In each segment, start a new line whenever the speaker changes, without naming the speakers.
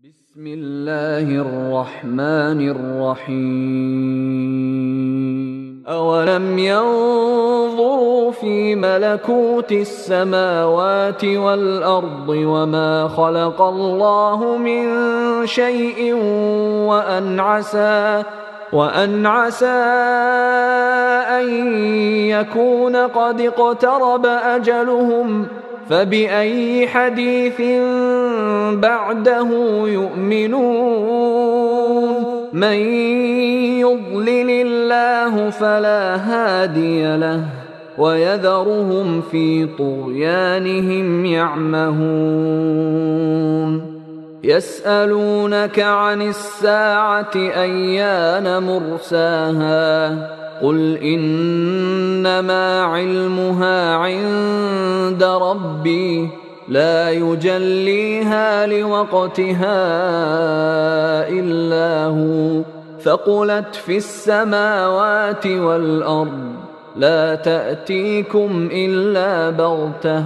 بسم الله الرحمن الرحيم. أولم ينظروا في ملكوت السماوات والأرض وما خلق الله من شيء وأن عسى وأن عسى أن يكون قد اقترب أجلهم فبأي حديث بعده يؤمنون؟ من يضلل الله فلا هادي له ويذرهم في طغيانهم يعمهون. يسألونك عن الساعة أيان مرساها؟ قل إنما علمها عند ربي لا يجليها لوقتها إلا هو ثقلت في السماوات والأرض لا تأتيكم إلا بغته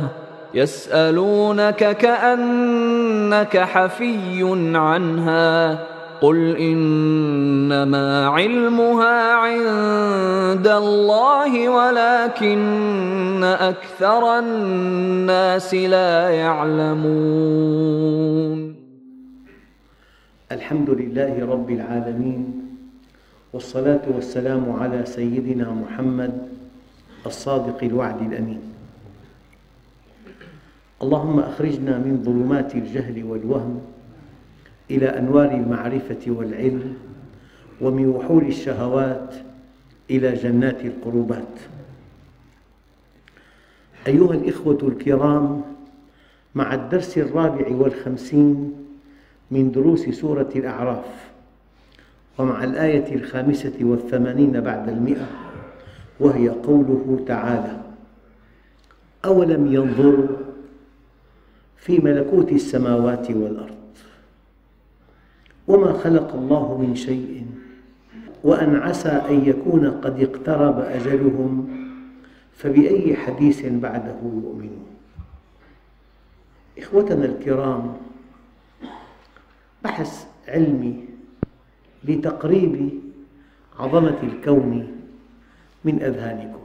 يسألونك كأنك حفي عنها قل إنما علمها عند الله ولكن أكثر الناس لا يعلمون.
الحمد لله رب العالمين والصلاة والسلام على سيدنا محمد الصادق الوعد الأمين. اللهم أخرجنا من ظلمات الجهل والوهم إلى أنوار المعرفة والعلم ومن وحول الشهوات إلى جنات القربات. أيها الإخوة الكرام مع الدرس الرابع والخمسين من دروس سورة الأعراف ومع الآية الخامسة والثمانين بعد المئة وهي قوله تعالى أولم ينظروا في ملكوت السماوات والأرض؟ وما خلق الله من شيء وأن عسى أن يكون قد اقترب أجلهم فبأي حديث بعده يؤمنون؟ إخوتنا الكرام بحث علمي لتقريب عظمة الكون من أذهانكم.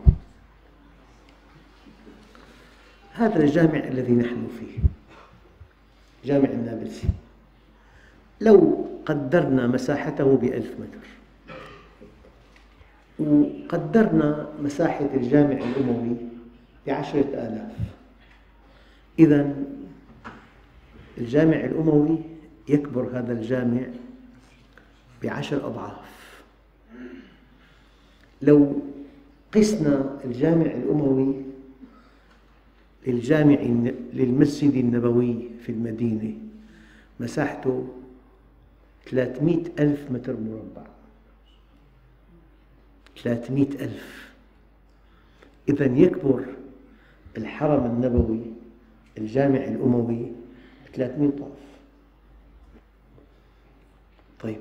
هذا الجامع الذي نحن فيه جامع النابلسي. لو قدرنا مساحته بألف متر. وقدرنا مساحة الجامع الأموي بعشرة آلاف. إذا الجامع الأموي يكبر هذا الجامع بعشر أضعاف. لو قسنا الجامع الأموي للجامع للمسجد النبوي في المدينة مساحته ثلاثمئة ألف متر مربع. ثلاثمئة ألف. إذا يكبر الحرم النبوي الجامع الأموي بثلاثمئة ضعف طيب.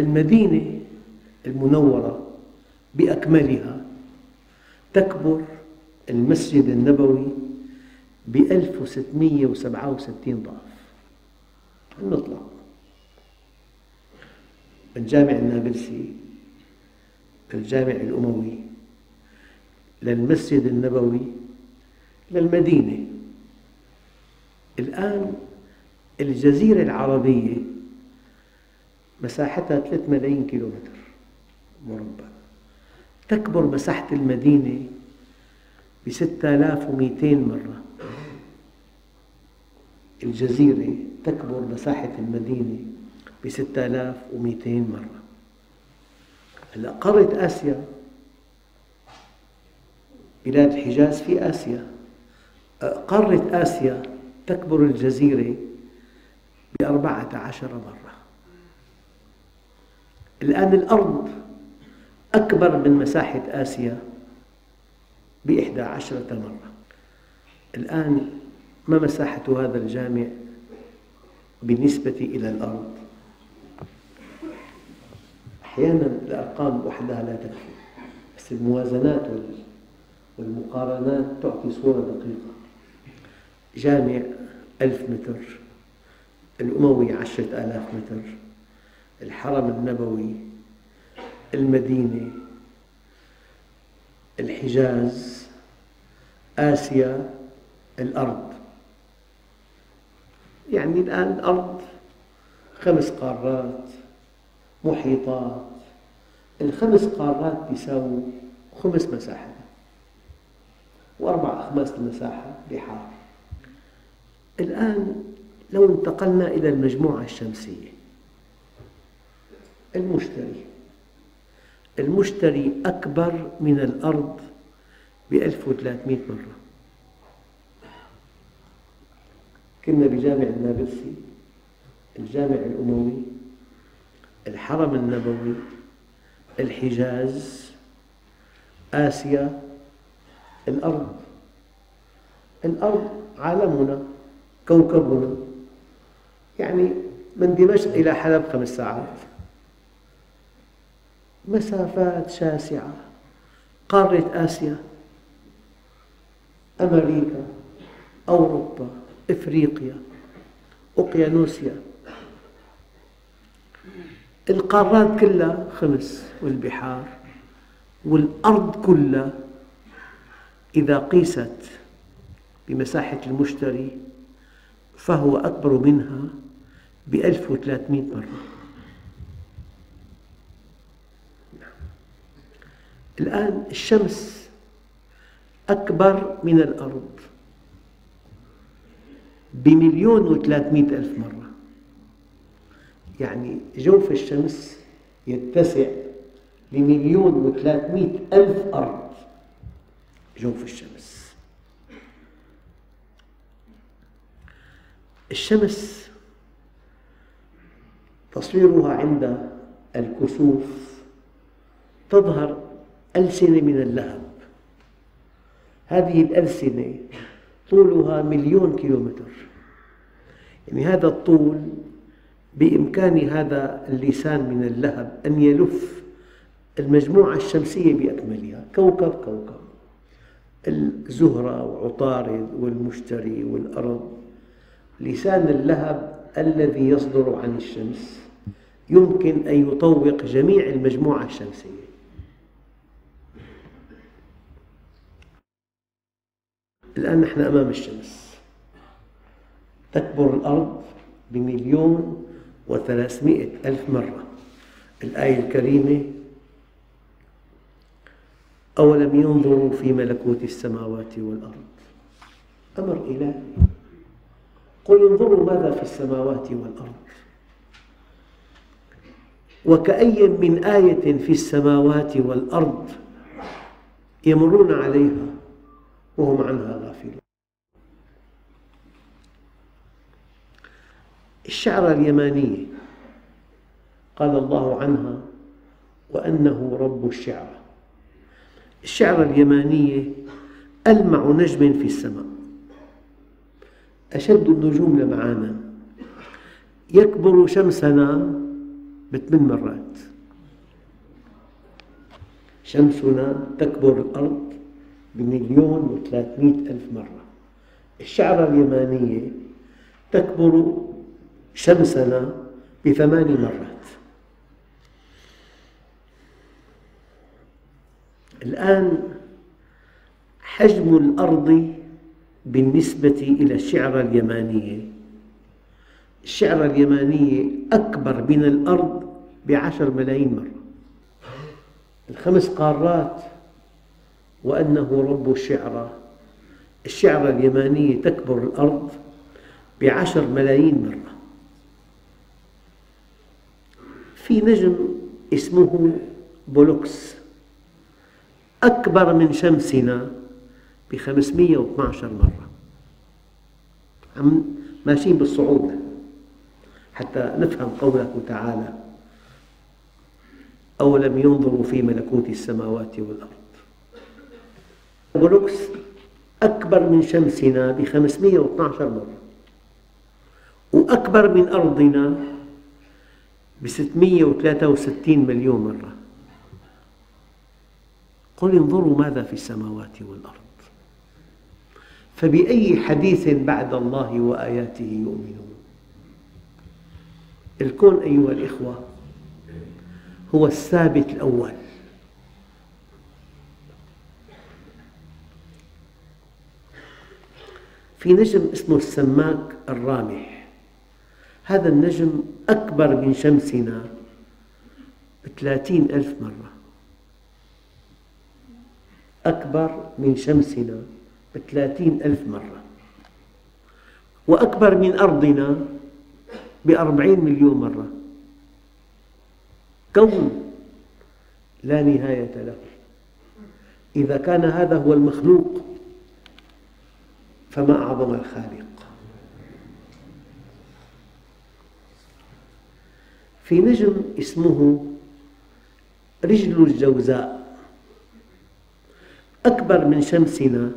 المدينة المنورة بأكملها تكبر المسجد النبوي وسبعة وستين ضعف نطلع؟ من جامع النابلسي للجامع الأموي للمسجد النبوي للمدينة الآن الجزيرة العربية مساحتها 3 ملايين كيلومتر مربع. تكبر مساحة المدينة ب 6200 مرة. الجزيرة تكبر مساحة المدينة ب 6200 مرة. هلا قارة آسيا بلاد الحجاز في آسيا. قارة آسيا تكبر الجزيرة بأربعة عشر مرة. الآن الأرض أكبر من مساحة آسيا بإحدى عشرة مرة. الآن ما مساحة هذا الجامع بالنسبة إلى الأرض؟ أحيانا الأرقام وحدها لا تكفي بس الموازنات والمقارنات تعطي صورة دقيقة. جامع ألف متر الأموي عشرة آلاف متر الحرم النبوي المدينة الحجاز آسيا الأرض. يعني الآن الأرض خمس قارات. محيطات. الخمس قارات يساووا خمس مساحة. وأربع أخماس المساحة بحار. الآن لو انتقلنا إلى المجموعة الشمسية. المشتري. المشتري أكبر من الأرض ب 1300 مرة. كنا بجامع النابلسي الجامع الأموي الحرم النبوي الحجاز آسيا الأرض. الأرض عالمنا كوكبنا. يعني من دمشق إلى حلب خمس ساعات. مسافات شاسعة. قارة آسيا أمريكا أوروبا إفريقيا أوقيانوسيا. القارات كلها خمس والبحار والأرض كلها إذا قيست بمساحة المشتري فهو أكبر منها بألف وثلاثمئة مرة. الآن الشمس أكبر من الأرض بمليون وثلاثمئة ألف مرة. يعني جوف الشمس يتسع لمليون وثلاثمئة ألف أرض. جوف الشمس. الشمس تصويرها عند الكسوف تظهر ألسنة من اللهب. هذه الألسنة طولها مليون كيلومتر. يعني هذا الطول بإمكان هذا اللسان من اللهب أن يلف المجموعة الشمسية بأكملها. كوكب كوكب. الزهرة وعطارد والمشتري والأرض. لسان اللهب الذي يصدر عن الشمس. يمكن أن يطوق جميع المجموعة الشمسية. الآن نحن أمام الشمس. تكبر الأرض بمليون وثلاثمئة ألف مرة. الآية الكريمة أولم ينظروا في ملكوت السماوات والأرض؟ أمر إلهي قل انظروا ماذا في السماوات والأرض. وكأي من آية في السماوات والأرض يمرون عليها وهم عنها غافلون. الشعرى اليمانية قال الله عنها وأنه رب الشعرى الشعرى اليمانية ألمع نجم في السماء أشد النجوم لمعانا. يكبر شمسنا بثمان مرات. شمسنا تكبر الأرض بمليون وثلاثمئة ألف مرة. الشعرة اليمانية تكبر شمسنا بثمان مرات. الآن حجم الأرض بالنسبة إلى الشعرة اليمانية الشعرة اليمانية أكبر من الأرض بعشر ملايين مرة. الخمس قارات وأنه رب الشعرى الشعرى اليمانية تكبر الأرض بعشر ملايين مرة. في نجم اسمه بولوكس. أكبر من شمسنا بخمسمئة واثناشر مرة. عم ماشيين بالصعود. حتى نفهم قوله تعالى. أولم ينظروا في ملكوت السماوات والأرض. بولوكس أكبر من شمسنا ب 512 مرة. وأكبر من أرضنا ب 663 مليون مرة. قل انظروا ماذا في السماوات والأرض. فبأي حديث بعد الله وآياته يؤمنون؟ الكون أيها الإخوة هو الثابت الأول. في نجم اسمه السماك الرامح. هذا النجم أكبر من شمسنا بثلاثين ألف مرة. أكبر من شمسنا بثلاثين ألف مرة. وأكبر من أرضنا بأربعين مليون مرة. كون لا نهاية له. إذا كان هذا هو المخلوق فما أعظم الخالق. في نجم اسمه رجل الجوزاء. أكبر من شمسنا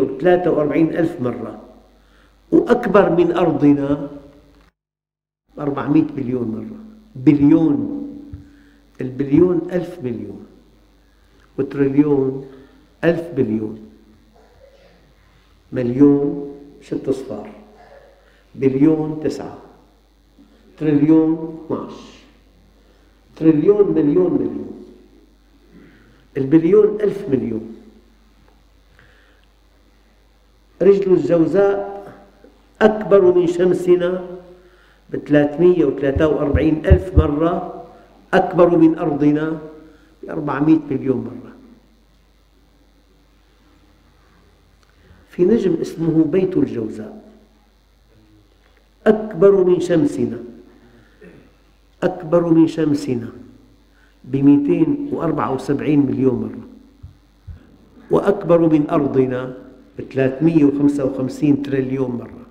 وثلاثة وأربعين ألف مرة وأكبر من أرضنا بأربعمئة مليون مرة. بليون البليون ألف مليون وتريليون ألف بليون مليون ست أصفار بليون تسعة. تريليون 12 تريليون مليون مليون. البليون ألف مليون. رجل الجوزاء أكبر من شمسنا وثلاثة وأربعين ألف مرة أكبر من أرضنا بأربعمئة مليون مرة. في نجم اسمه بيت الجوزاء أكبر من شمسنا. أكبر من شمسنا وأربعة وسبعين مليون مرة وأكبر من أرضنا وخمسة وخمسين تريليون مرة.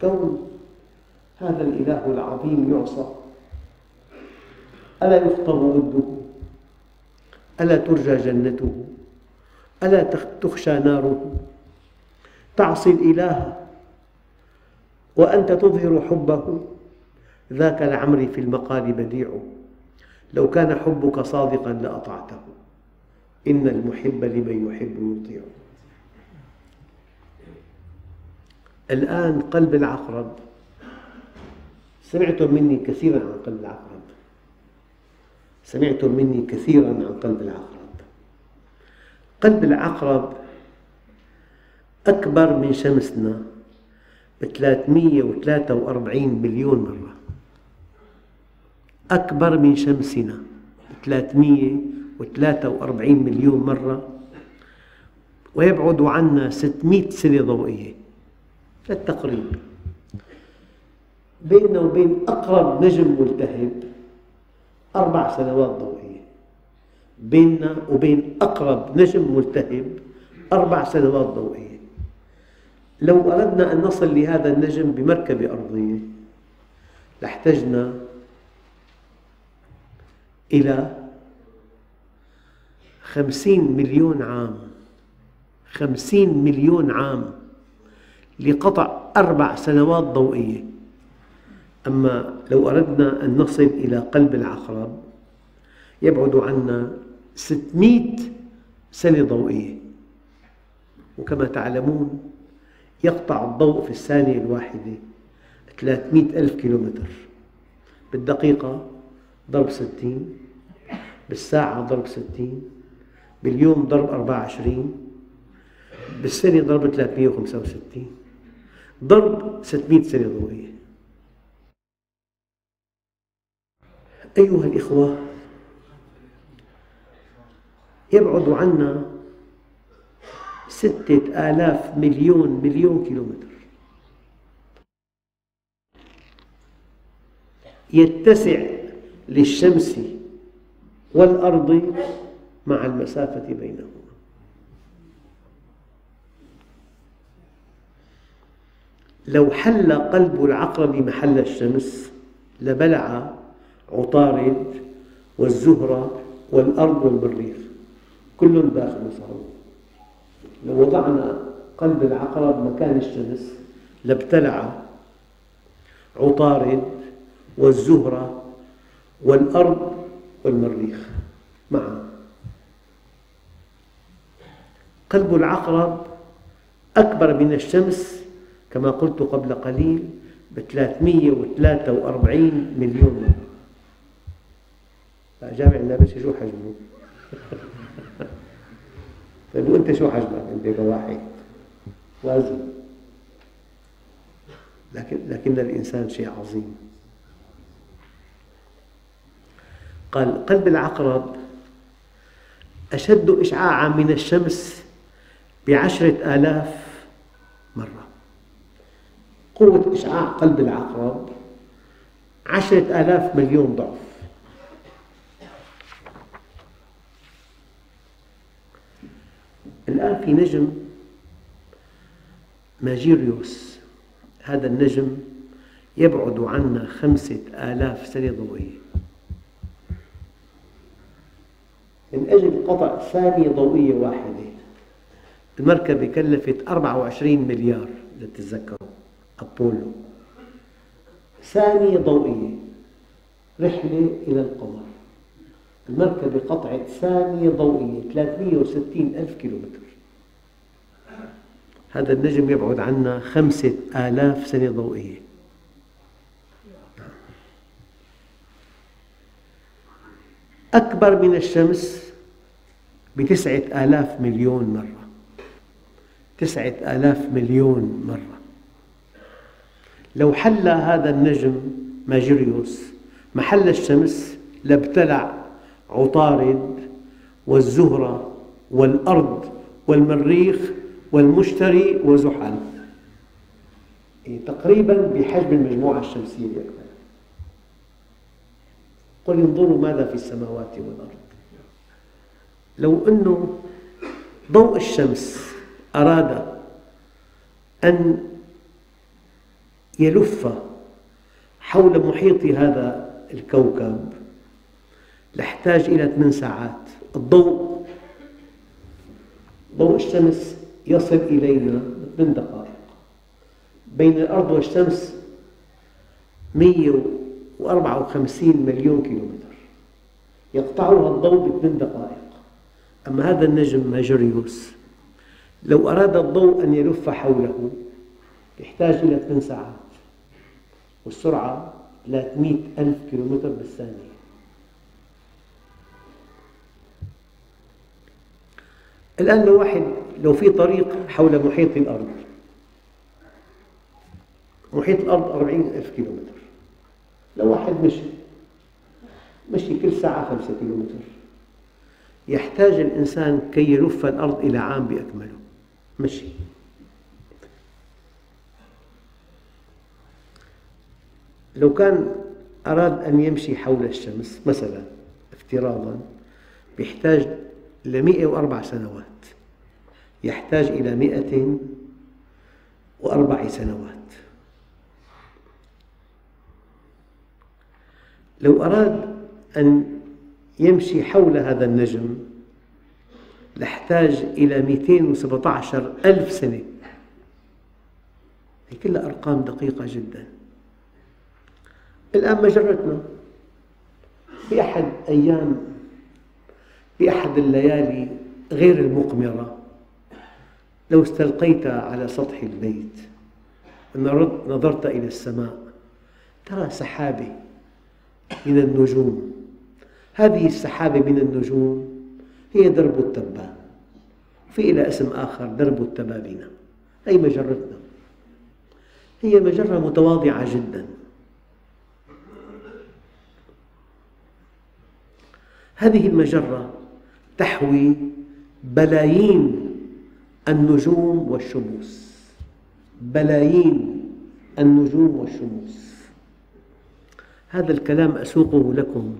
كون هذا الإله العظيم يعصى ألا يخطب وده؟ ألا ترجى جنته؟ ألا تخشى ناره؟ تعصي الإله وأنت تظهر حبه؟ ذاك لعمري في المقال بديع. لو كان حبك صادقا لأطعته. إن المحب لمن يحب يطيع. الآن قلب العقرب. سمعتم مني كثيرا عن قلب العقرب. سمعتم مني كثيرا عن قلب العقرب. قلب العقرب أكبر من شمسنا وثلاثة وأربعين مليون مرة. أكبر من شمسنا. بثلاثمئة وثلاثة وأربعين مليون مرة. ويبعد عنا ستمئة سنة ضوئية. للتقريب. بيننا وبين أقرب نجم ملتهب أربع سنوات ضوئية. بيننا وبين أقرب نجم ملتهب أربع سنوات ضوئية. لو أردنا أن نصل لهذا النجم بمركبة أرضية لاحتجنا إلى خمسين مليون عام. خمسين مليون عام لقطع أربع سنوات ضوئية. أما لو أردنا أن نصل إلى قلب العقرب يبعد عنا ستمئة سنة ضوئية. وكما تعلمون يقطع الضوء في الثانية الواحدة ثلاثمئة ألف كيلومتر. بالدقيقة ضرب ستين بالساعة ضرب ستين باليوم ضرب أربعة وعشرين بالسنة ضرب ثلاثمئة وخمسة وستين ضرب ستمئة سنة ضوئية. أيها الإخوة يبعد عنا ستة آلاف مليون مليون كيلومتر. يتسع للشمس والأرض مع المسافة بينهما. لو حل قلب العقرب محل الشمس لبلع عطارد والزهرة والأرض والمريخ. كل داخل صاروخ لو وضعنا قلب العقرب مكان الشمس لابتلع عطارد والزهرة والأرض والمريخ معا قلب العقرب أكبر من الشمس كما قلت قبل قليل ب 343 مليون مرة. جامع النابلسي شو حجمه؟ طيب وأنت شو حجمك؟ أنت كواحد؟ وزن لكن لكن الإنسان شيء عظيم. قال قلب العقرب أشد إشعاعا من الشمس بعشرة آلاف مرة. قوة إشعاع قلب العقرب عشرة آلاف مليون ضعف. الآن في نجم ماجيريوس. هذا النجم يبعد عنا خمسة آلاف سنة ضوئية. من أجل قطع ثانية ضوئية واحدة. المركبة كلفت 24 مليار إذا تتذكروا أبولو. ثانية ضوئية رحلة إلى القمر. المركبة قطعت ثانية ضوئية 360 ألف كيلومتر. هذا النجم يبعد عنا خمسة آلاف سنة ضوئية. أكبر من الشمس بتسعة آلاف مليون مرة. تسعة آلاف مليون مرة. لو حل هذا النجم ماجيريوس محل الشمس لابتلع عطارد والزهرة والأرض والمريخ والمشتري وزحل. يعني تقريبا بحجم المجموعة الشمسية. قل انظروا ماذا في السماوات والأرض. لو أن ضوء الشمس أراد أن يلف حول محيط هذا الكوكب لأحتاج إلى ثمان ساعات. الضوء ضوء الشمس يصل إلينا ثمان دقائق. بين الأرض والشمس 154 مليون كيلومتر. يقطعها الضوء بثمان دقائق. أما هذا النجم ماجوريوس لو أراد الضوء أن يلف حوله يحتاج إلى ثمان ساعات. والسرعة 300 ألف كيلومتر بالثانية. الآن لو واحد لو في طريق حول محيط الأرض. محيط الأرض 40 ألف كيلومتر. لو واحد مشي مشي كل ساعة خمسة كيلومتر. يحتاج الإنسان كي يلف الأرض إلى عام بأكمله. مشي. لو كان أراد أن يمشي حول الشمس مثلا افتراضا يحتاج إلى 104 سنوات. يحتاج إلى 104 سنوات. لو أراد أن يمشي حول هذا النجم لاحتاج إلى 217 ألف سنة. هي كلها أرقام دقيقة جدا. الآن مجرتنا في أحد أيام في أحد الليالي غير المقمرة لو استلقيت على سطح البيت نظرت إلى السماء ترى سحابة من النجوم. هذه السحابة من النجوم هي درب التبان في لها اسم آخر درب التبابنة أي مجرتنا؟ هي مجرة متواضعة جدا. هذه المجرة تحوي بلايين النجوم والشموس. بلايين النجوم والشموس. هذا الكلام أسوقه لكم.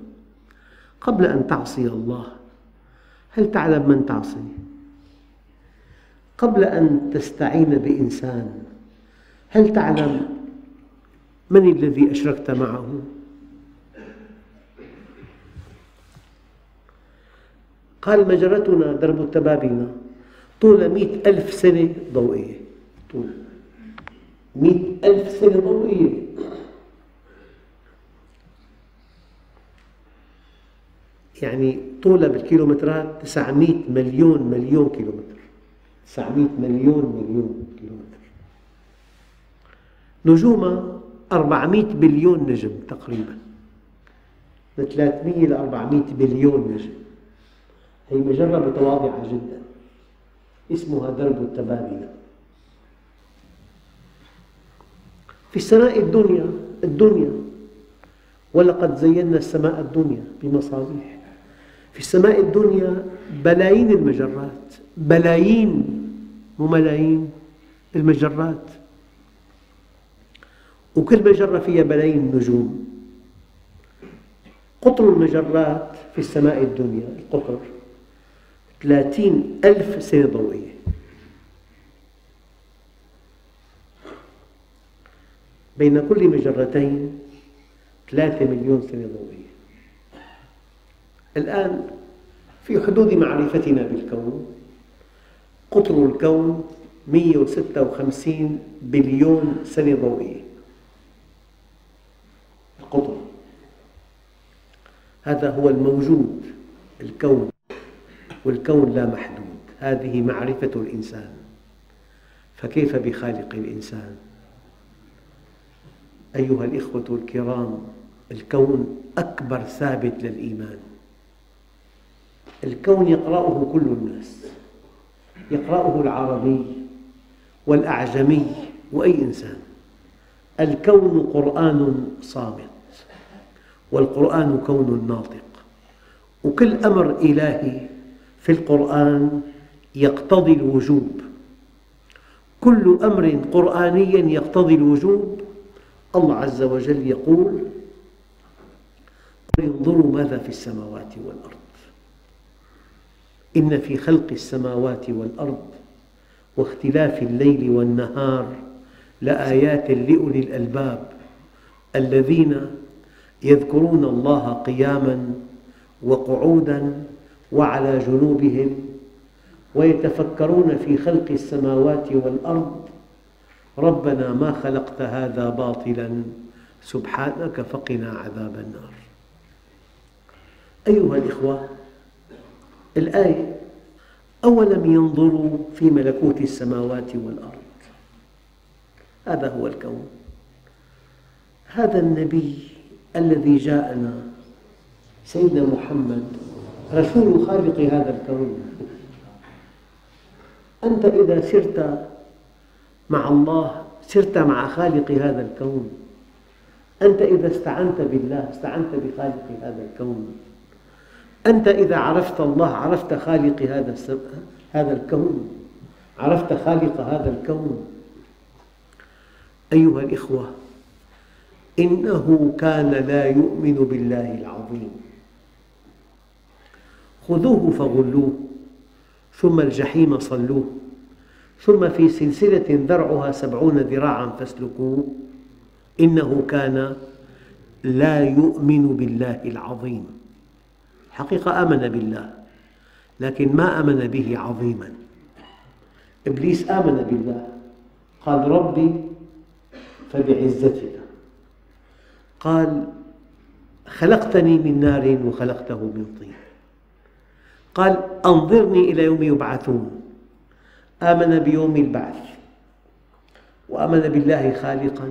قبل أن تعصي الله هل تعلم من تعصي؟ قبل أن تستعين بإنسان هل تعلم من الذي أشركت معه؟ قال مجرتنا درب التبابنة طول مئة ألف سنة ضوئية طول مئة ألف سنة ضوئية يعني طولها بالكيلومترات 900 مليون مليون كيلومتر. 900 مليون مليون كيلومتر. نجومها 400 بليون نجم تقريبا. من 300 ل 400 بليون نجم. هي مجرة متواضعة جدا. اسمها درب التبابلة في السماء الدنيا الدنيا ولقد زينا السماء الدنيا بمصابيح. في السماء الدنيا بلايين المجرات بلايين مو ملايين المجرات. وكل مجرة فيها بلايين النجوم قطر المجرات في السماء الدنيا القطر ثلاثين ألف سنة ضوئية. بين كل مجرتين ثلاثة مليون سنة ضوئية. الآن في حدود معرفتنا بالكون قطر الكون 156 بليون سنة ضوئية. القطر. هذا هو الموجود الكون والكون لا محدود. هذه معرفة الإنسان. فكيف بخالق الإنسان؟ أيها الإخوة الكرام الكون أكبر ثابت للإيمان. الكون يقرأه كل الناس يقرأه العربي والأعجمي وأي إنسان. الكون قرآن صامت والقرآن كون ناطق. وكل أمر إلهي في القرآن يقتضي الوجوب. كل أمر قرآني يقتضي الوجوب. الله عز وجل يقول انظروا ماذا في السماوات والأرض. إن في خلق السماوات والأرض واختلاف الليل والنهار لآيات لأولي الألباب الذين يذكرون الله قياماً وقعوداً وعلى جنوبهم ويتفكرون في خلق السماوات والأرض ربنا ما خلقت هذا باطلاً سبحانك فقنا عذاب النار. أيها الإخوة الآية أولم ينظروا في ملكوت السماوات والأرض؟ هذا هو الكون. هذا النبي الذي جاءنا سيدنا محمد رسول خالق هذا الكون. أنت إذا سرت مع الله سرت مع خالق هذا الكون أنت إذا استعنت بالله استعنت بخالق هذا الكون. أنت إذا عرفت الله عرفت خالق هذا هذا الكون عرفت خالق هذا الكون. أيها الإخوة إنه كان لا يؤمن بالله العظيم. خذوه فغلوه ثم الجحيم صلوه ثم في سلسلة ذرعها سبعون ذراعا فاسلكوه. إنه كان لا يؤمن بالله العظيم. حقيقة آمن بالله لكن ما آمن به عظيما. إبليس آمن بالله قال ربي فبعزتك. قال خلقتني من نار وخلقته من طين. قال أنظرني إلى يوم يبعثون. آمن بيوم البعث. وآمن بالله خالقاً.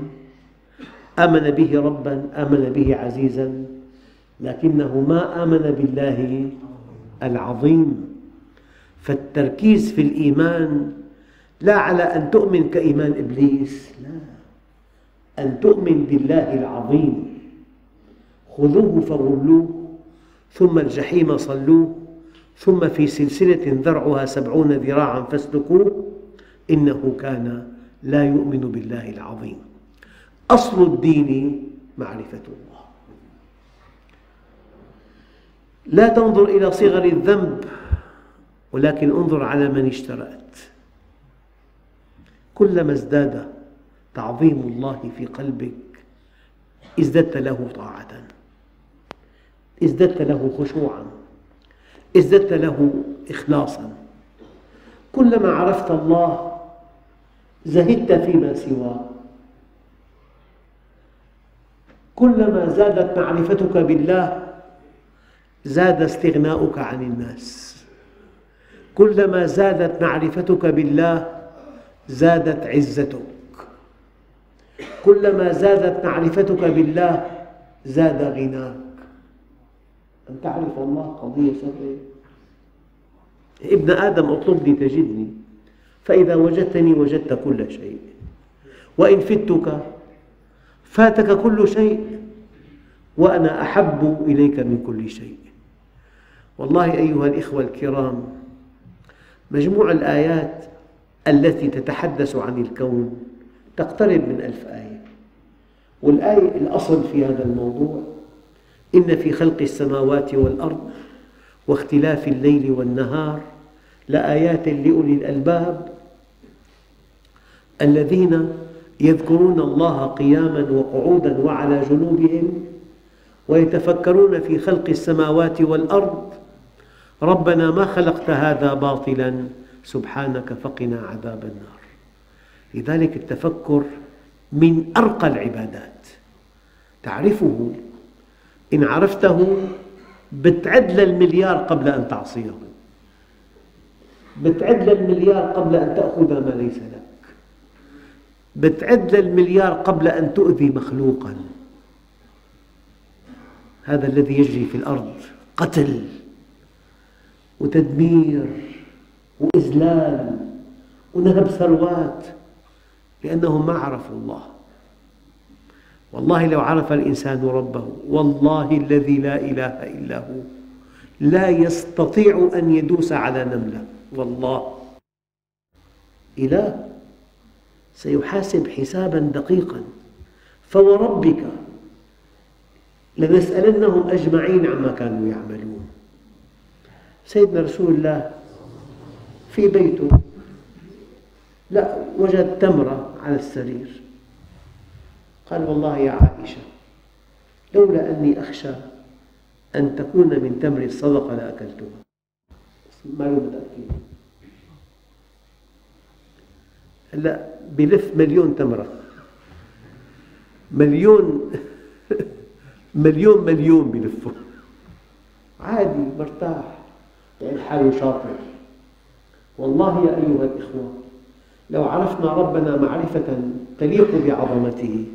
آمن به رباً. آمن به عزيزاً. لكنه ما آمن بالله العظيم. فالتركيز في الإيمان لا على أن تؤمن كإيمان إبليس لا. أن تؤمن بالله العظيم. خذوه فغلوه ثم الجحيم صلوه ثم في سلسلة ذرعها سبعون ذراعا فاسلكوه إنه كان لا يؤمن بالله العظيم. أصل الدين معرفة الله. لا تنظر إلى صغر الذنب ولكن انظر على من اشترأت. كلما ازداد تعظيم الله في قلبك ازددت له طاعة. ازددت له خشوعا. ازددت له إخلاصا. كلما عرفت الله زهدت فيما سواه. كلما زادت معرفتك بالله زاد استغناؤك عن الناس. كلما زادت معرفتك بالله زادت عزتك. كلما زادت معرفتك بالله زاد غناك. أن تعرف الله قضية سهلة ابن آدم اطلبني تجدني فإذا وجدتني وجدت كل شيء. وإن فتك فاتك كل شيء وأنا أحب إليك من كل شيء. والله أيها الإخوة الكرام مجموع الآيات التي تتحدث عن الكون تقترب من ألف آية. والآية الأصل في هذا الموضوع إن في خلق السماوات والأرض واختلاف الليل والنهار لآيات لأولي الألباب الذين يذكرون الله قياما وقعودا وعلى جنوبهم ويتفكرون في خلق السماوات والأرض ربنا ما خلقت هذا باطلا سبحانك فقنا عذاب النار. لذلك التفكر من أرقى العبادات. تعرفه إن عرفته بتعد للمليار قبل أن تعصيه. بتعد للمليار قبل أن تأخذ ما ليس لك. بتعد للمليار قبل أن تؤذي مخلوقاً. هذا الذي يجري في الأرض قتل. وتدمير وإذلال ونهب ثروات لأنهم ما عرفوا الله. والله لو عرف الإنسان ربه والله الذي لا إله إلا هو لا يستطيع أن يدوس على نملة. والله إله سيحاسب حسابا دقيقا. فوربك لنسألنهم أجمعين عما كانوا يعملون. سيدنا رسول الله في بيته. لا وجد تمرة على السرير. قال والله يا عائشة لولا أني أخشى أن تكون من تمر الصدقة لأكلتها. ما له متأكد هلا بلف مليون تمرة. مليون مليون مليون بلفوا. عادي مرتاح. يعني حاله شاطر والله يا أيها الإخوة لو عرفنا ربنا معرفة تليق بعظمته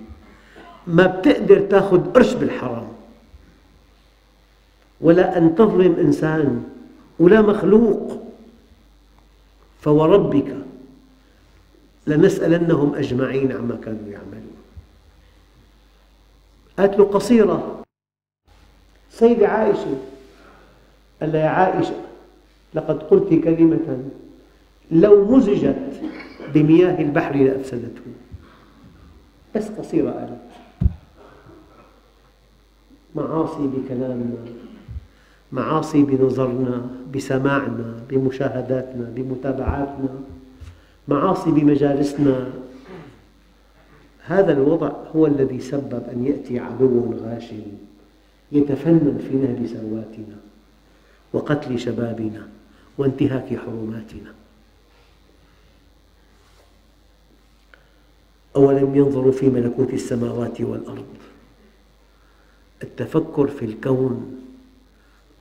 ما بتقدر تأخذ قرش بالحرام. ولا أن تظلم إنسان ولا مخلوق. فوربك لنسألنهم أجمعين عما كانوا يعملون. قالت له قصيرة سيدة عائشة قال لها يا عائشة لقد قلت كلمة لو مزجت بمياه البحر لأفسدته بس قصيرة قالت معاصي بكلامنا معاصي بنظرنا بسماعنا بمشاهداتنا بمتابعاتنا معاصي بمجالسنا. هذا الوضع هو الذي سبب أن يأتي عدو غاشم يتفنن في نهب ثرواتنا وقتل شبابنا. وانتهاك حرماتنا. أولم ينظروا في ملكوت السماوات والأرض. التفكر في الكون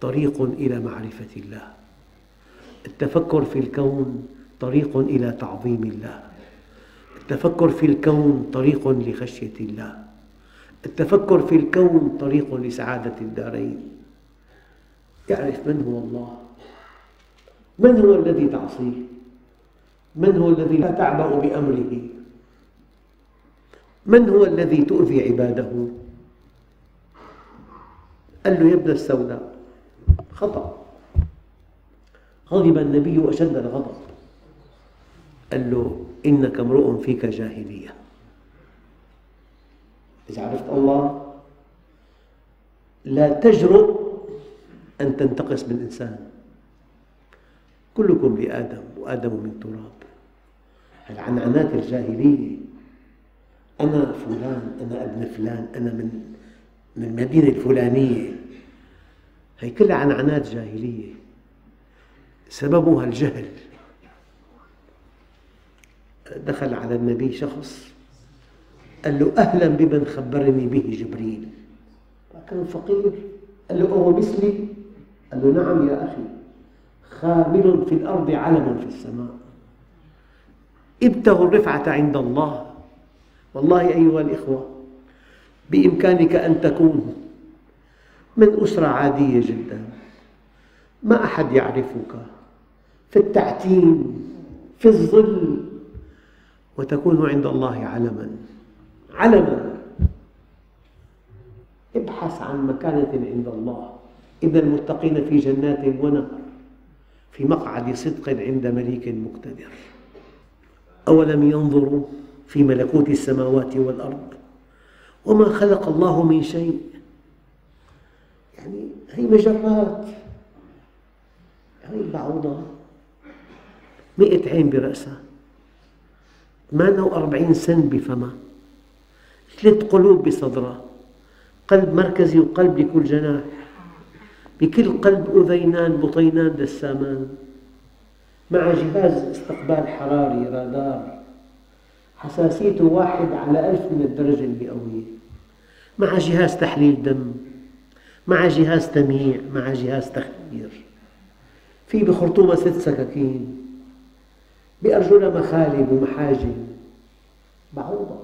طريق إلى معرفة الله. التفكر في الكون طريق إلى تعظيم الله. التفكر في الكون طريق لخشية الله. التفكر في الكون طريق لسعادة الدارين. يعرف من هو الله؟ من هو الذي تعصيه؟ من هو الذي لا تعبأ بأمره؟ من هو الذي تؤذي عباده؟ قال له يا ابن السوداء خطأ. غضب النبي أشد الغضب. قال له إنك امرؤ فيك جاهلية. إذا عرفت الله لا تجرؤ أن تنتقص من إنسان. كلكم لآدم وآدم من تراب. العنعنات الجاهلية أنا فلان أنا ابن فلان أنا من من المدينة الفلانية. هي كلها عنعنات جاهلية. سببها الجهل. دخل على النبي شخص قال له أهلا بمن خبرني به جبريل. كان فقير. قال له أهو مثلي. قال له نعم يا أخي. خامل في الأرض علم في السماء. ابتغوا الرفعة عند الله. والله أيها الإخوة بإمكانك أن تكون من أسرة عادية جدا. ما أحد يعرفك في التعتيم في الظل. وتكون عند الله علما. علما. ابحث عن مكانة عند الله. إن المتقين في جنات ونهر. في مقعد صدق عند مليك مقتدر. أولم ينظروا في ملكوت السماوات والأرض وما خلق الله من شيء؟ يعني هي مجرات هي بعوضة. مئة عين برأسها. 48 سن بفمها. ثلاث قلوب بصدرها. قلب مركزي وقلب لكل جناح. بكل قلب أذينان بطينان دسامان مع جهاز استقبال حراري رادار. حساسيته واحد على ألف من الدرجة المئوية مع جهاز تحليل دم. مع جهاز تمييع مع جهاز تخدير. في بخرطومة ست سكاكين. بأرجلها مخالب ومحاجم بعوضة.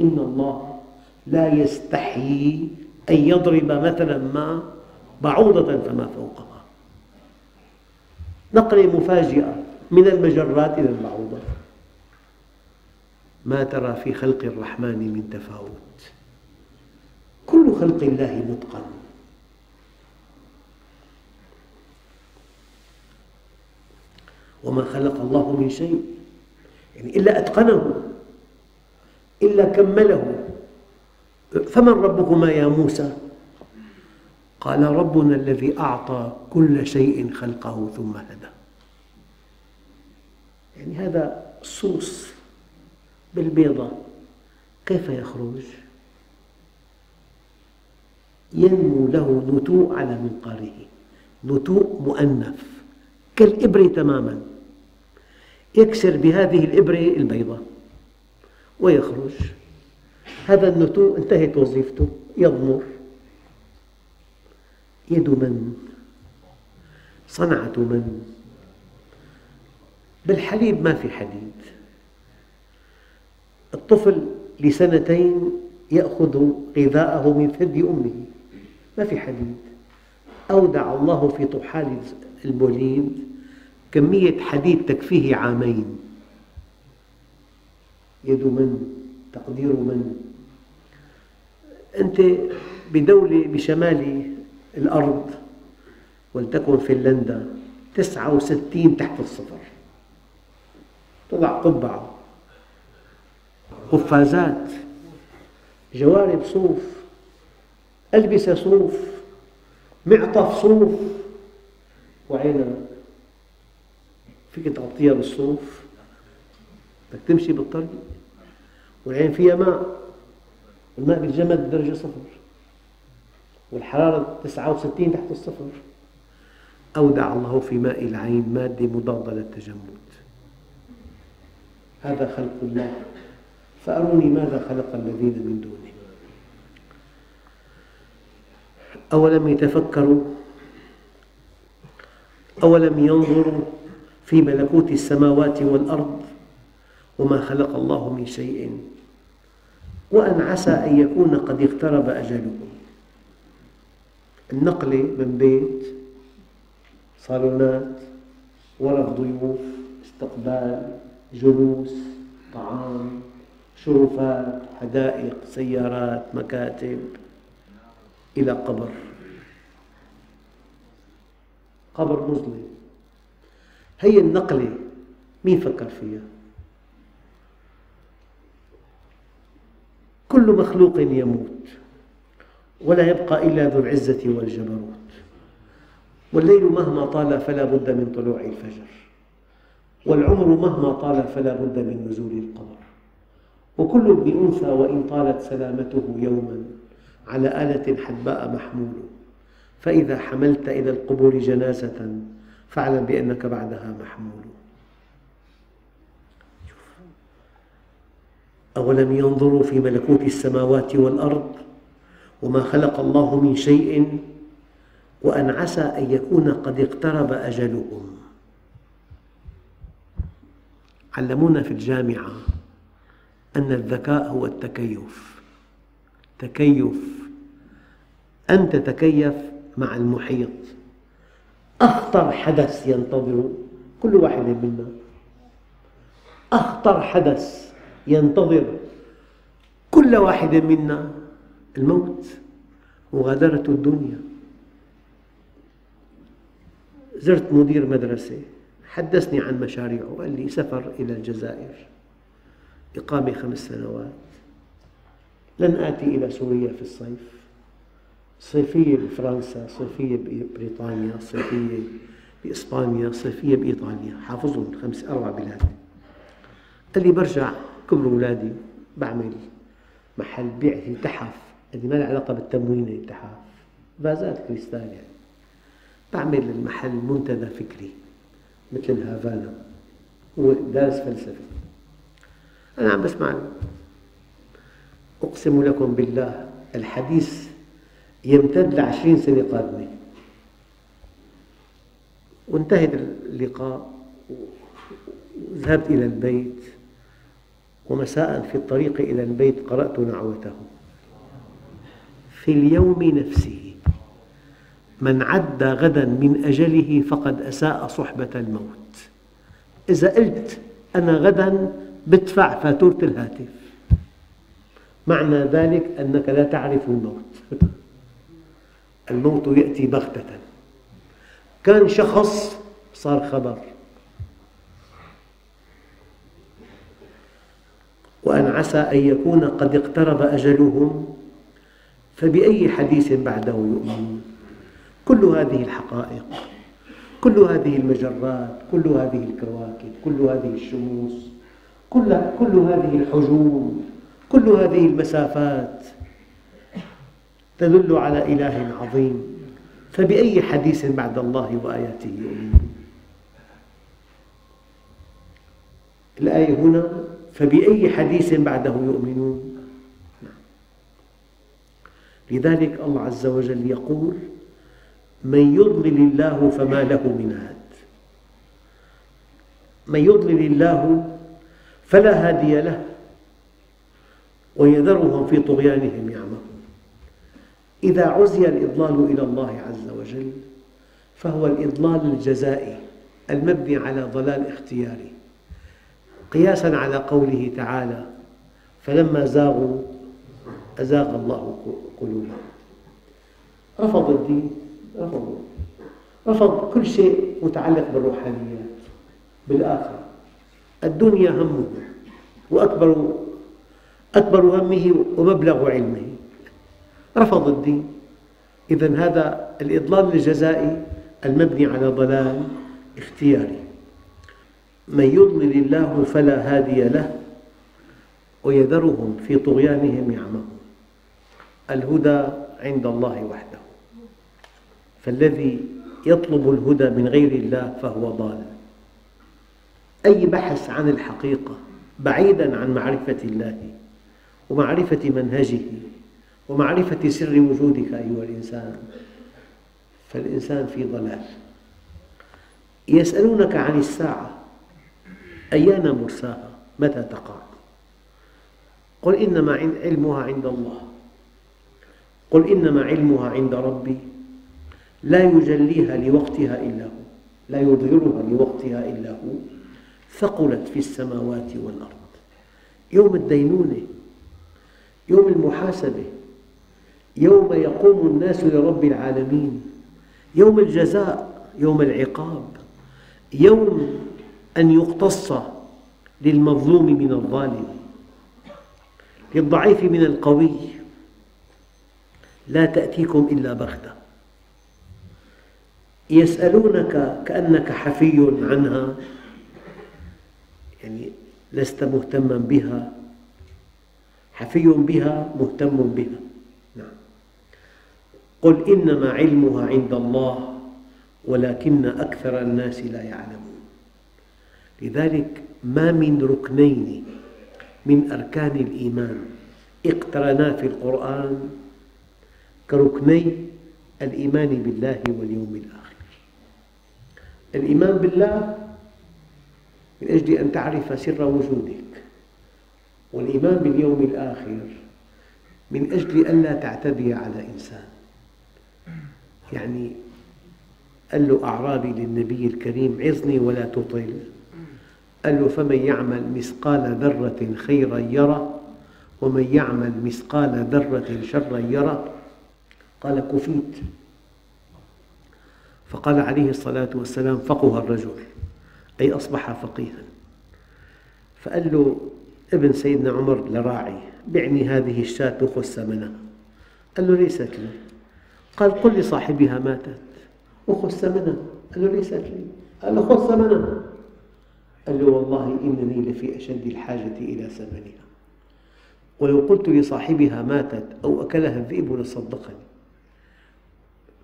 إن الله لا يستحيي أن يضرب مثلا ما بعوضة فما فوقها. نقلة مفاجئة من المجرات إلى البعوضة. ما ترى في خلق الرحمن من تفاوت؟ كل خلق الله متقن. وما خلق الله من شيء يعني إلا أتقنه إلا كمله. فمن ربكما يا موسى؟ قال ربنا الذي أعطى كل شيء خلقه ثم هدى. يعني هذا صوص بالبيضة. كيف يخرج؟ ينمو له نتوء على منقاره. نتوء مؤنث. كالإبرة تماما. يكسر بهذه الإبرة البيضة. ويخرج. هذا النتوء انتهت وظيفته. يضمر. يد من صنعة من. بالحليب ما في حديد. الطفل لسنتين يأخذ غذاءه من ثدي أمه. ما في حديد. أودع الله في طحال البوليد كمية حديد تكفيه عامين. يد من تقدير من. أنت بدولة بشمال الأرض ولتكن فنلندا تسعة وستين تحت الصفر. تضع قبعة. قفازات. جوارب صوف. ألبسة صوف. معطف صوف. وعينك فيك تغطيها بالصوف. بدك تمشي بالطريق. والعين فيها ماء. الماء بالجمد درجة صفر. والحرارة 69 تحت الصفر. أودع الله في ماء العين مادة مضادة للتجمد. هذا خلق الله. فأروني ماذا خلق الذين من دونه. أولم يتفكروا؟ أولم ينظروا في ملكوت السماوات والأرض وما خلق الله من شيء؟ وأن عسى أن يكون قد اقترب أجلهم. النقلة من بيت صالونات ورف ضيوف استقبال جلوس طعام شرفات حدائق سيارات مكاتب إلى قبر. قبر مظلم. هي النقلة مين فكر فيها؟ كل مخلوق يموت. ولا يبقى إلا ذو العزة والجبروت. والليل مهما طال فلا بد من طلوع الفجر. والعمر مهما طال فلا بد من نزول القمر. وكل ابن أنثى وإن طالت سلامته يوما على آلة حدباء محمول. فإذا حملت إلى القبور جنازة فاعلم بأنك بعدها محمول. أولم ينظروا في ملكوت السماوات والأرض؟ وما خلق الله من شيء وأن عسى أن يكون قد اقترب أجلهم علمونا في الجامعة أن الذكاء هو التكيف. تكيف. أن تتكيف مع المحيط. أخطر حدث ينتظر كل واحد منا. أخطر حدث ينتظر كل واحد منا. الموت مغادرة الدنيا. زرت مدير مدرسة حدثني عن مشاريعه قال لي سفر إلى الجزائر إقامة خمس سنوات. لن آتي إلى سوريا في الصيف. صيفية بفرنسا صيفية ببريطانيا صيفية بإسبانيا صيفية بإيطاليا. حافظهم خمس أربع بلاد. قال لي برجع كبروا أولادي بعمل محل بيع تحف. اللي ما له علاقة بالتموين التحف فازات كريستال يعني. بعمل المحل منتدى فكري مثل الهافانا هو دارس فلسفة أنا عم بسمع أقسم لكم بالله الحديث يمتد لعشرين سنة قادمة. وانتهت اللقاء ذهبت إلى البيت ومساء في الطريق إلى البيت قرأت نعوته. في اليوم نفسه. من عد غدا من أجله فقد أساء صحبة الموت. إذا قلت أنا غدا بدفع فاتورة الهاتف. معنى ذلك أنك لا تعرف الموت. الموت يأتي بغتة. كان شخص صار خبر. وأن عسى أن يكون قد اقترب أجلهم فبأي حديث بعده يؤمنون؟ كل هذه الحقائق كل هذه المجرات كل هذه الكواكب كل هذه الشموس كل, كل هذه الحجوم كل هذه المسافات تدل على إله عظيم. فبأي حديث بعد الله وآياته يؤمنون؟ الآية هنا فبأي حديث بعده يؤمنون؟ لذلك الله عز وجل يقول من يضلل الله فما له من هاد. من يضلل الله فلا هادي له ويذرهم في طغيانهم يعمهون. إذا عزي الإضلال إلى الله عز وجل فهو الإضلال الجزائي المبني على ضلال اختياري. قياسا على قوله تعالى فلما زاغوا أزاغ الله قلوبهم. رفض الدين رفضوا رفض كل شيء متعلق بالروحانيات بالآخرة. الدنيا همه وأكبر أكبر همه ومبلغ علمه. رفض الدين. إذا هذا الإضلال الجزائي المبني على ضلال اختياري. من يضلل الله فلا هادي له ويذرهم في طغيانهم يعمهون. الهدى عند الله وحده. فالذي يطلب الهدى من غير الله فهو ضال. أي بحث عن الحقيقة بعيدا عن معرفة الله ومعرفة منهجه ومعرفة سر وجودك أيها الإنسان فالإنسان في ضلال. يسألونك عن الساعة أيان مرساها؟ متى تقع؟ قل إنما علمها عند الله. قل إنما علمها عند ربي لا يجليها لوقتها إلا هو لا يظهرها لوقتها إلا هو ثقلت في السماوات والأرض. يوم الدينونة يوم المحاسبة يوم يقوم الناس لرب العالمين يوم الجزاء يوم العقاب يوم أن يقتص للمظلوم من الظالم للضعيف من القوي. لا تأتيكم إلا بغتة. يسألونك كأنك حفي عنها يعني لست مهتما بها حفي بها مهتم بها. نعم. قل إنما علمها عند الله ولكن أكثر الناس لا يعلمون. لذلك ما من ركنين من أركان الإيمان اقترنا في القرآن كركني الإيمان بالله واليوم الآخر. الإيمان بالله من أجل أن تعرف سر وجودك والإيمان باليوم الآخر من أجل ألا تعتدي على إنسان. يعني قال له أعرابي للنبي الكريم عظني ولا تطل. قال له فمن يعمل مثقال ذرة خيرا يرى ومن يعمل مثقال ذرة شرا يرى قال كفيت. فقال عليه الصلاة والسلام فقه الرجل أي أصبح فقيها. فقال له ابن سيدنا عمر لراعي بعني هذه الشاة وخذ ثمنها قال له ليست لي. قال قل لصاحبها ماتت وخذ ثمنها قال له ليست لي. قال له خذ ثمنها قال له والله إنني لفي أشد الحاجة إلى ثمنها ولو قلت لصاحبها ماتت أو أكلها الذئب لصدقني.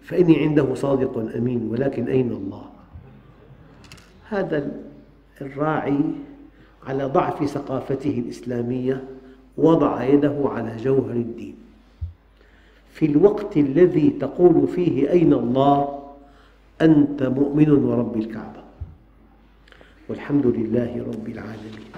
فإني عنده صادق أمين ولكن أين الله؟ هذا الراعي على ضعف ثقافته الإسلامية وضع يده على جوهر الدين. في الوقت الذي تقول فيه أين الله أنت مؤمن ورب الكعبة. والحمد لله رب العالمين.